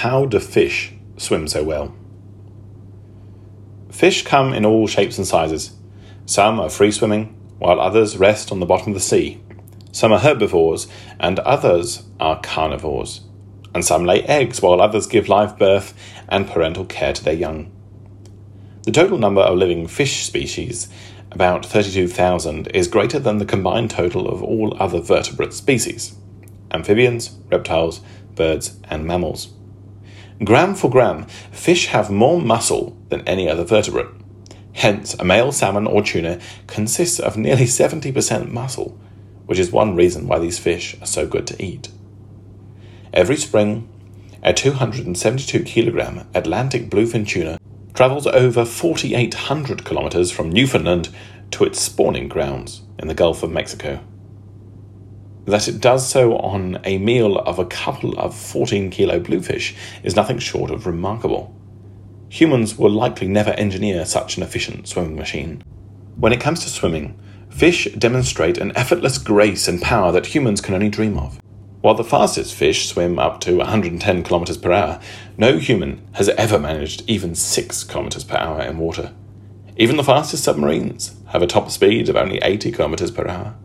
How do fish swim so well? Fish come in all shapes and sizes. Some are free swimming, while others rest on the bottom of the sea. Some are herbivores, and others are carnivores. And some lay eggs, while others give live birth and parental care to their young. The total number of living fish species, about 32,000, is greater than the combined total of all other vertebrate species amphibians, reptiles, birds, and mammals. Gram for gram, fish have more muscle than any other vertebrate. Hence, a male salmon or tuna consists of nearly 70% muscle, which is one reason why these fish are so good to eat. Every spring, a 272 kilogram Atlantic bluefin tuna travels over 4,800 kilometers from Newfoundland to its spawning grounds in the Gulf of Mexico. That it does so on a meal of a couple of 14 kilo bluefish is nothing short of remarkable. Humans will likely never engineer such an efficient swimming machine. When it comes to swimming, fish demonstrate an effortless grace and power that humans can only dream of. While the fastest fish swim up to 110 km per hour, no human has ever managed even 6 km per hour in water. Even the fastest submarines have a top speed of only 80 km per hour.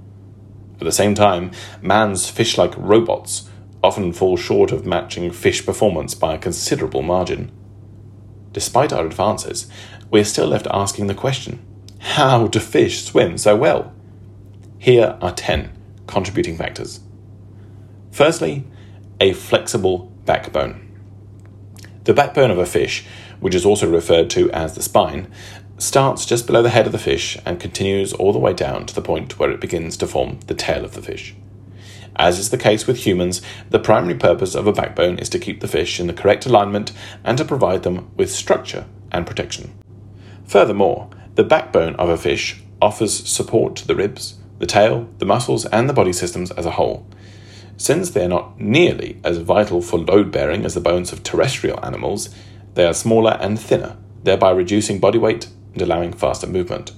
At the same time, man's fish like robots often fall short of matching fish performance by a considerable margin. Despite our advances, we are still left asking the question how do fish swim so well? Here are 10 contributing factors. Firstly, a flexible backbone. The backbone of a fish, which is also referred to as the spine, starts just below the head of the fish and continues all the way down to the point where it begins to form the tail of the fish. As is the case with humans, the primary purpose of a backbone is to keep the fish in the correct alignment and to provide them with structure and protection. Furthermore, the backbone of a fish offers support to the ribs, the tail, the muscles, and the body systems as a whole. Since they are not nearly as vital for load bearing as the bones of terrestrial animals, they are smaller and thinner, thereby reducing body weight and allowing faster movement.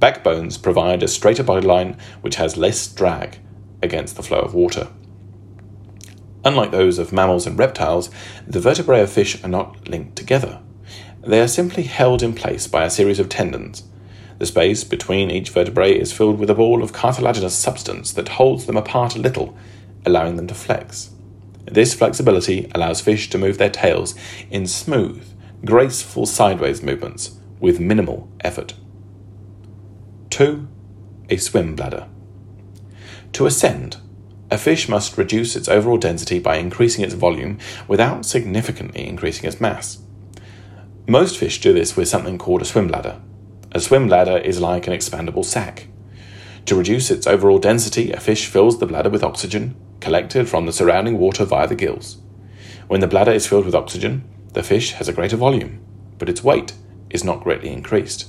Backbones provide a straighter body line which has less drag against the flow of water. Unlike those of mammals and reptiles, the vertebrae of fish are not linked together. They are simply held in place by a series of tendons. The space between each vertebrae is filled with a ball of cartilaginous substance that holds them apart a little allowing them to flex. This flexibility allows fish to move their tails in smooth, graceful sideways movements with minimal effort. 2. A swim bladder. To ascend, a fish must reduce its overall density by increasing its volume without significantly increasing its mass. Most fish do this with something called a swim bladder. A swim bladder is like an expandable sac. To reduce its overall density, a fish fills the bladder with oxygen, collected from the surrounding water via the gills. When the bladder is filled with oxygen, the fish has a greater volume, but its weight is not greatly increased.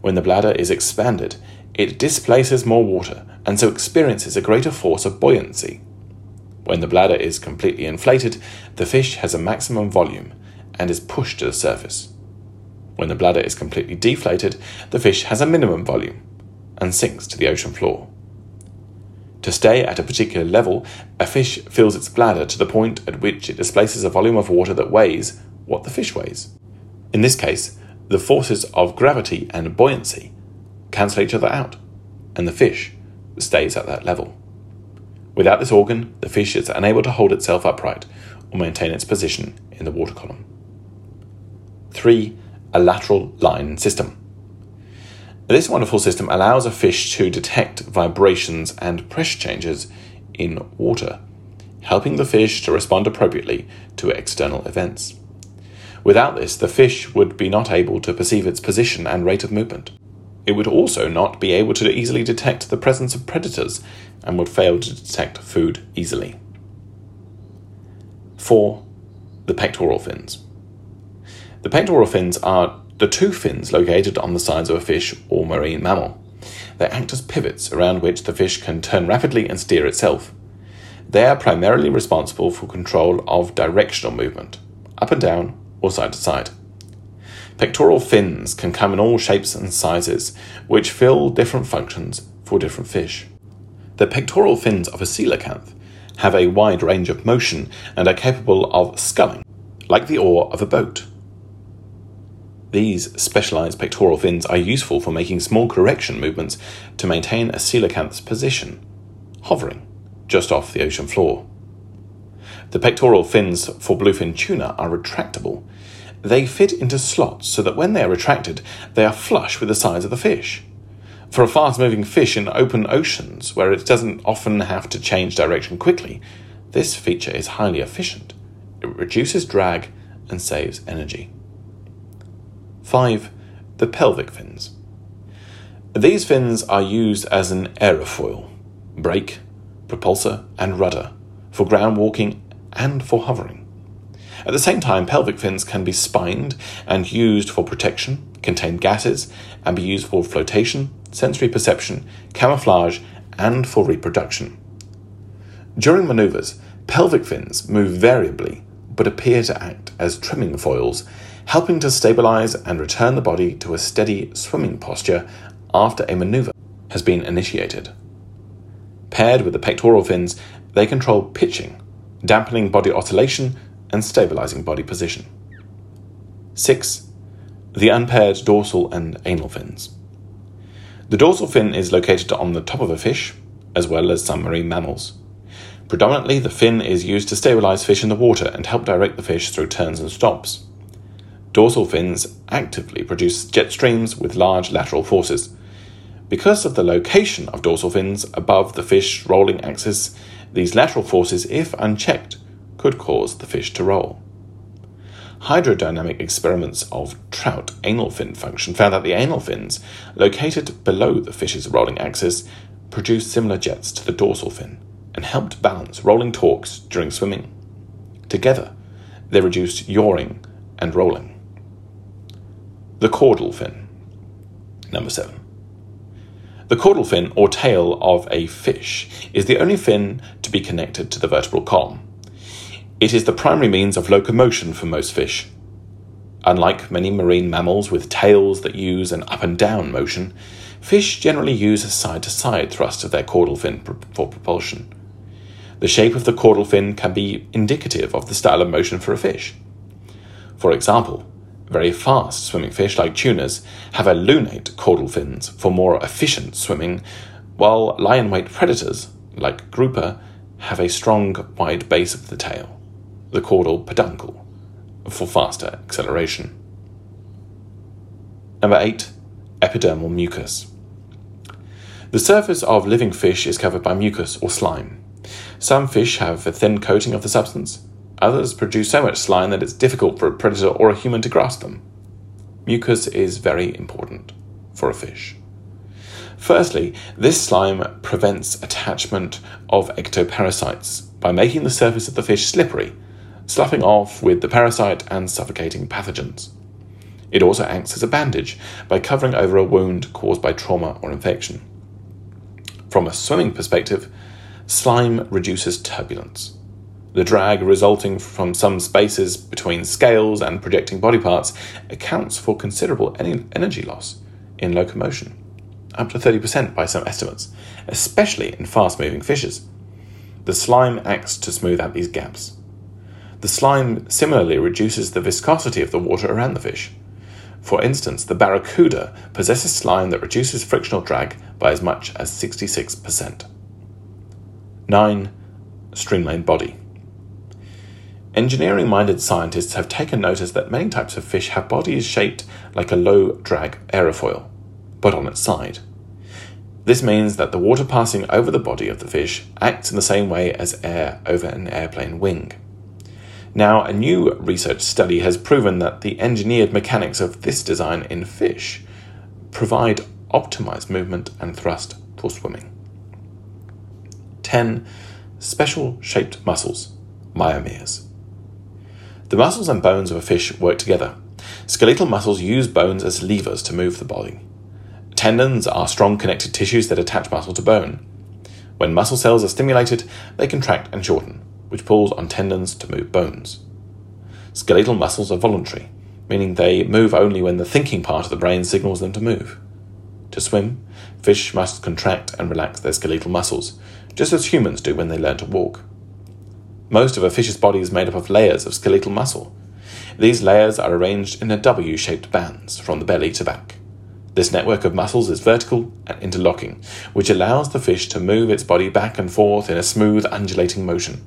When the bladder is expanded, it displaces more water and so experiences a greater force of buoyancy. When the bladder is completely inflated, the fish has a maximum volume and is pushed to the surface. When the bladder is completely deflated, the fish has a minimum volume and sinks to the ocean floor. To stay at a particular level, a fish fills its bladder to the point at which it displaces a volume of water that weighs what the fish weighs. In this case, the forces of gravity and buoyancy cancel each other out, and the fish stays at that level. Without this organ, the fish is unable to hold itself upright or maintain its position in the water column. 3. A lateral line system. This wonderful system allows a fish to detect vibrations and pressure changes in water, helping the fish to respond appropriately to external events. Without this, the fish would be not able to perceive its position and rate of movement. It would also not be able to easily detect the presence of predators and would fail to detect food easily. 4. The pectoral fins. The pectoral fins are the two fins located on the sides of a fish or marine mammal. They act as pivots around which the fish can turn rapidly and steer itself. They are primarily responsible for control of directional movement, up and down or side to side. Pectoral fins can come in all shapes and sizes, which fill different functions for different fish. The pectoral fins of a coelacanth have a wide range of motion and are capable of sculling, like the oar of a boat. These specialized pectoral fins are useful for making small correction movements to maintain a coelacanth's position, hovering just off the ocean floor. The pectoral fins for bluefin tuna are retractable. They fit into slots so that when they are retracted, they are flush with the sides of the fish. For a fast moving fish in open oceans, where it doesn't often have to change direction quickly, this feature is highly efficient. It reduces drag and saves energy. 5. The pelvic fins. These fins are used as an aerofoil, brake, propulsor, and rudder for ground walking and for hovering. At the same time, pelvic fins can be spined and used for protection, contain gases, and be used for flotation, sensory perception, camouflage, and for reproduction. During maneuvers, pelvic fins move variably but appear to act as trimming foils, helping to stabilize and return the body to a steady swimming posture after a maneuver has been initiated. Paired with the pectoral fins, they control pitching, dampening body oscillation, and stabilizing body position. 6. The unpaired dorsal and anal fins. The dorsal fin is located on the top of a fish, as well as some marine mammals. Predominantly, the fin is used to stabilize fish in the water and help direct the fish through turns and stops. Dorsal fins actively produce jet streams with large lateral forces. Because of the location of dorsal fins above the fish rolling axis, these lateral forces, if unchecked, could cause the fish to roll. Hydrodynamic experiments of trout anal fin function found that the anal fins, located below the fish's rolling axis, produced similar jets to the dorsal fin and helped balance rolling torques during swimming. Together, they reduced yawing and rolling. The caudal fin. Number 7. The caudal fin, or tail of a fish, is the only fin to be connected to the vertebral column. It is the primary means of locomotion for most fish. Unlike many marine mammals with tails that use an up and down motion, fish generally use a side to side thrust of their caudal fin for propulsion. The shape of the caudal fin can be indicative of the style of motion for a fish. For example, very fast swimming fish like tunas have a lunate caudal fins for more efficient swimming, while lie-in-wait predators like grouper have a strong wide base of the tail, the caudal peduncle, for faster acceleration. Number 8. Epidermal mucus. The surface of living fish is covered by mucus or slime. Some fish have a thin coating of the substance, others produce so much slime that it's difficult for a predator or a human to grasp them. Mucus is very important for a fish. Firstly, this slime prevents attachment of ectoparasites by making the surface of the fish slippery, sloughing off with the parasite and suffocating pathogens. It also acts as a bandage by covering over a wound caused by trauma or infection. From a swimming perspective, slime reduces turbulence. The drag resulting from some spaces between scales and projecting body parts accounts for considerable energy loss in locomotion, up to 30% by some estimates, especially in fast moving fishes. The slime acts to smooth out these gaps. The slime similarly reduces the viscosity of the water around the fish. For instance, the barracuda possesses slime that reduces frictional drag by as much as 66%. 9. Streamlined body. Engineering minded scientists have taken notice that many types of fish have bodies shaped like a low drag aerofoil, but on its side. This means that the water passing over the body of the fish acts in the same way as air over an airplane wing. Now, a new research study has proven that the engineered mechanics of this design in fish provide optimized movement and thrust for swimming. 10. Special shaped muscles, myomeres. The muscles and bones of a fish work together. Skeletal muscles use bones as levers to move the body. Tendons are strong connected tissues that attach muscle to bone. When muscle cells are stimulated, they contract and shorten, which pulls on tendons to move bones. Skeletal muscles are voluntary, meaning they move only when the thinking part of the brain signals them to move. To swim, fish must contract and relax their skeletal muscles, just as humans do when they learn to walk. Most of a fish's body is made up of layers of skeletal muscle. These layers are arranged in a W shaped bands from the belly to back. This network of muscles is vertical and interlocking, which allows the fish to move its body back and forth in a smooth, undulating motion.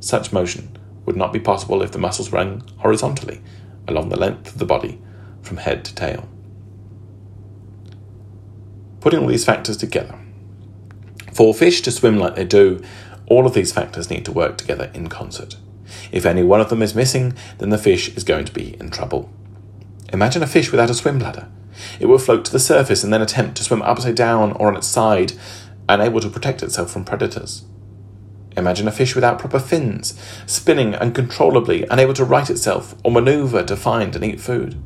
Such motion would not be possible if the muscles ran horizontally along the length of the body from head to tail. Putting all these factors together. For fish to swim like they do, all of these factors need to work together in concert. If any one of them is missing, then the fish is going to be in trouble. Imagine a fish without a swim bladder. It will float to the surface and then attempt to swim upside down or on its side, unable to protect itself from predators. Imagine a fish without proper fins, spinning uncontrollably, unable to right itself or maneuver to find and eat food.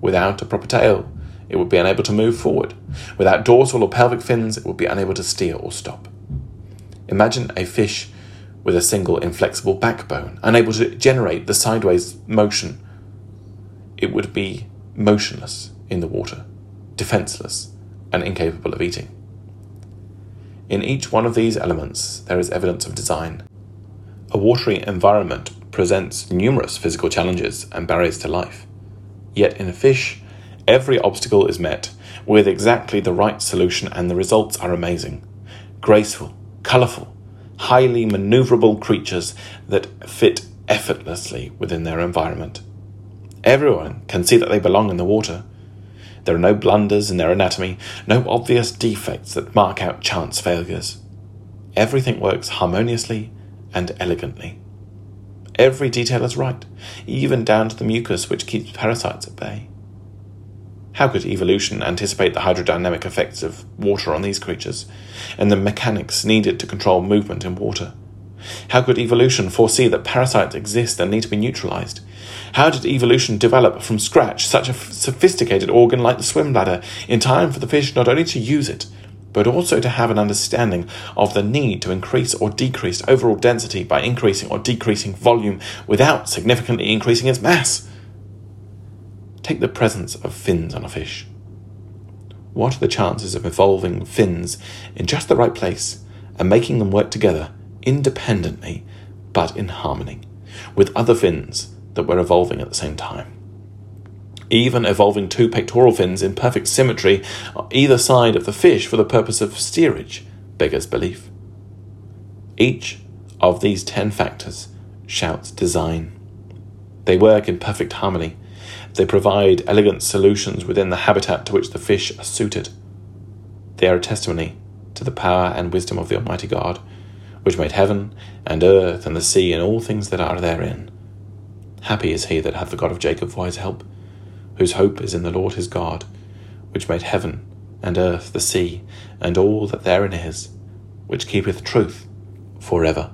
Without a proper tail, it would be unable to move forward. Without dorsal or pelvic fins, it would be unable to steer or stop. Imagine a fish with a single inflexible backbone, unable to generate the sideways motion. It would be motionless in the water, defenseless, and incapable of eating. In each one of these elements, there is evidence of design. A watery environment presents numerous physical challenges and barriers to life. Yet in a fish, every obstacle is met with exactly the right solution, and the results are amazing. Graceful, colourful, highly maneuverable creatures that fit effortlessly within their environment. Everyone can see that they belong in the water, there are no blunders in their anatomy, no obvious defects that mark out chance failures. Everything works harmoniously and elegantly. Every detail is right, even down to the mucus which keeps parasites at bay. How could evolution anticipate the hydrodynamic effects of water on these creatures, and the mechanics needed to control movement in water? How could evolution foresee that parasites exist and need to be neutralized? How did evolution develop from scratch such a sophisticated organ like the swim bladder in time for the fish not only to use it, but also to have an understanding of the need to increase or decrease overall density by increasing or decreasing volume without significantly increasing its mass? Take the presence of fins on a fish. What are the chances of evolving fins in just the right place and making them work together independently but in harmony with other fins that were evolving at the same time. Even evolving two pectoral fins in perfect symmetry on either side of the fish for the purpose of steerage beggars belief. Each of these ten factors shouts design. They work in perfect harmony. They provide elegant solutions within the habitat to which the fish are suited. They are a testimony to the power and wisdom of the Almighty God which made heaven and earth and the sea and all things that are therein. Happy is he that hath the God of Jacob for his help, whose hope is in the Lord his God, which made heaven and earth, the sea, and all that therein is, which keepeth truth for ever.